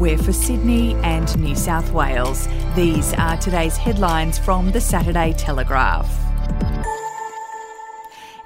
We're for Sydney and New South Wales. These are today's headlines from the Saturday Telegraph.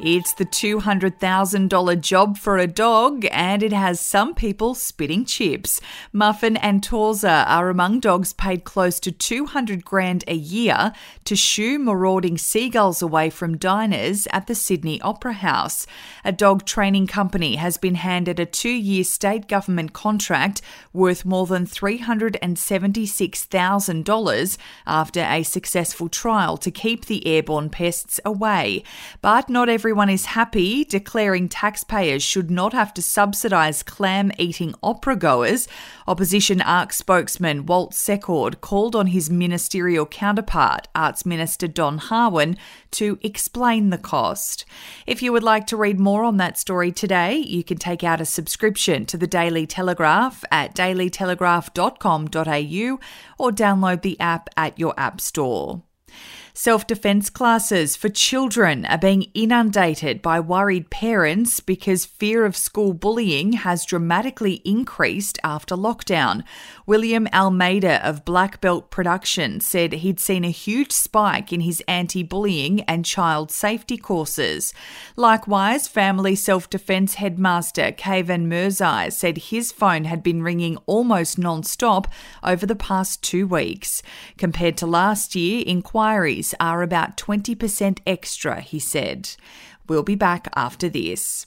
It's the $200,000 job for a dog, and it has some people spitting chips. Muffin and Torza are among dogs paid close to 200 grand a year to shoo marauding seagulls away from diners at the Sydney Opera House. A dog training company has been handed a two year state government contract worth more than $376,000 after a successful trial to keep the airborne pests away. But not every everyone is happy, declaring taxpayers should not have to subsidise clam eating opera goers, opposition arts spokesman Walt Secord called on his ministerial counterpart, Arts Minister Don Harwin, to explain the cost. If you would like to read more on that story today, you can take out a subscription to the Daily Telegraph at dailytelegraph.com.au or download the app at your app store. Self defense classes for children are being inundated by worried parents because fear of school bullying has dramatically increased after lockdown. William Almeida of Black Belt Production said he'd seen a huge spike in his anti bullying and child safety courses. Likewise, family self defense headmaster Kavan Mirzai said his phone had been ringing almost non stop over the past two weeks. Compared to last year, inquiries are about 20% extra, he said. We'll be back after this.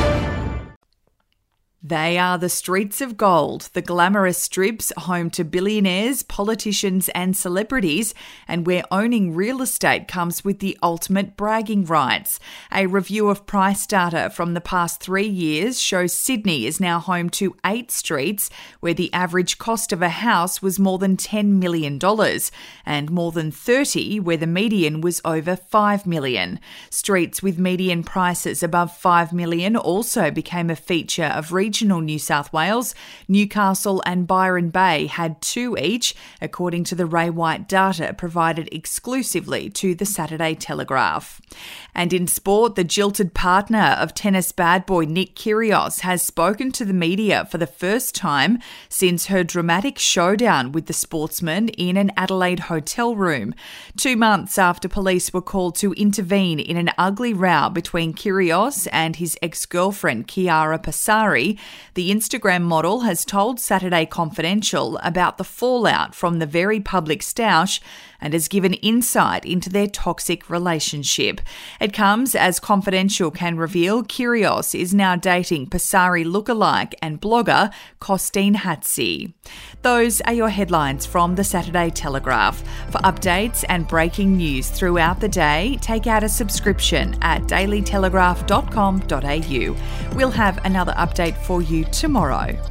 They are the streets of gold, the glamorous strips home to billionaires, politicians, and celebrities, and where owning real estate comes with the ultimate bragging rights. A review of price data from the past three years shows Sydney is now home to eight streets where the average cost of a house was more than $10 million, and more than 30 where the median was over 5 million. Streets with median prices above 5 million also became a feature of regional regional New South Wales, Newcastle and Byron Bay had two each, according to the Ray White data provided exclusively to the Saturday Telegraph. And in sport, the jilted partner of tennis bad boy Nick Kyrgios has spoken to the media for the first time since her dramatic showdown with the sportsman in an Adelaide hotel room. Two months after police were called to intervene in an ugly row between Kyrgios and his ex girlfriend Chiara Passari, the Instagram model has told Saturday Confidential about the fallout from the very public stoush and has given insight into their toxic relationship. It comes as Confidential can reveal Kyrgios is now dating Passari lookalike and blogger Costeen Hatzi. Those are your headlines from the Saturday Telegraph. For updates and breaking news throughout the day, take out a subscription at dailytelegraph.com.au. We'll have another update for you tomorrow.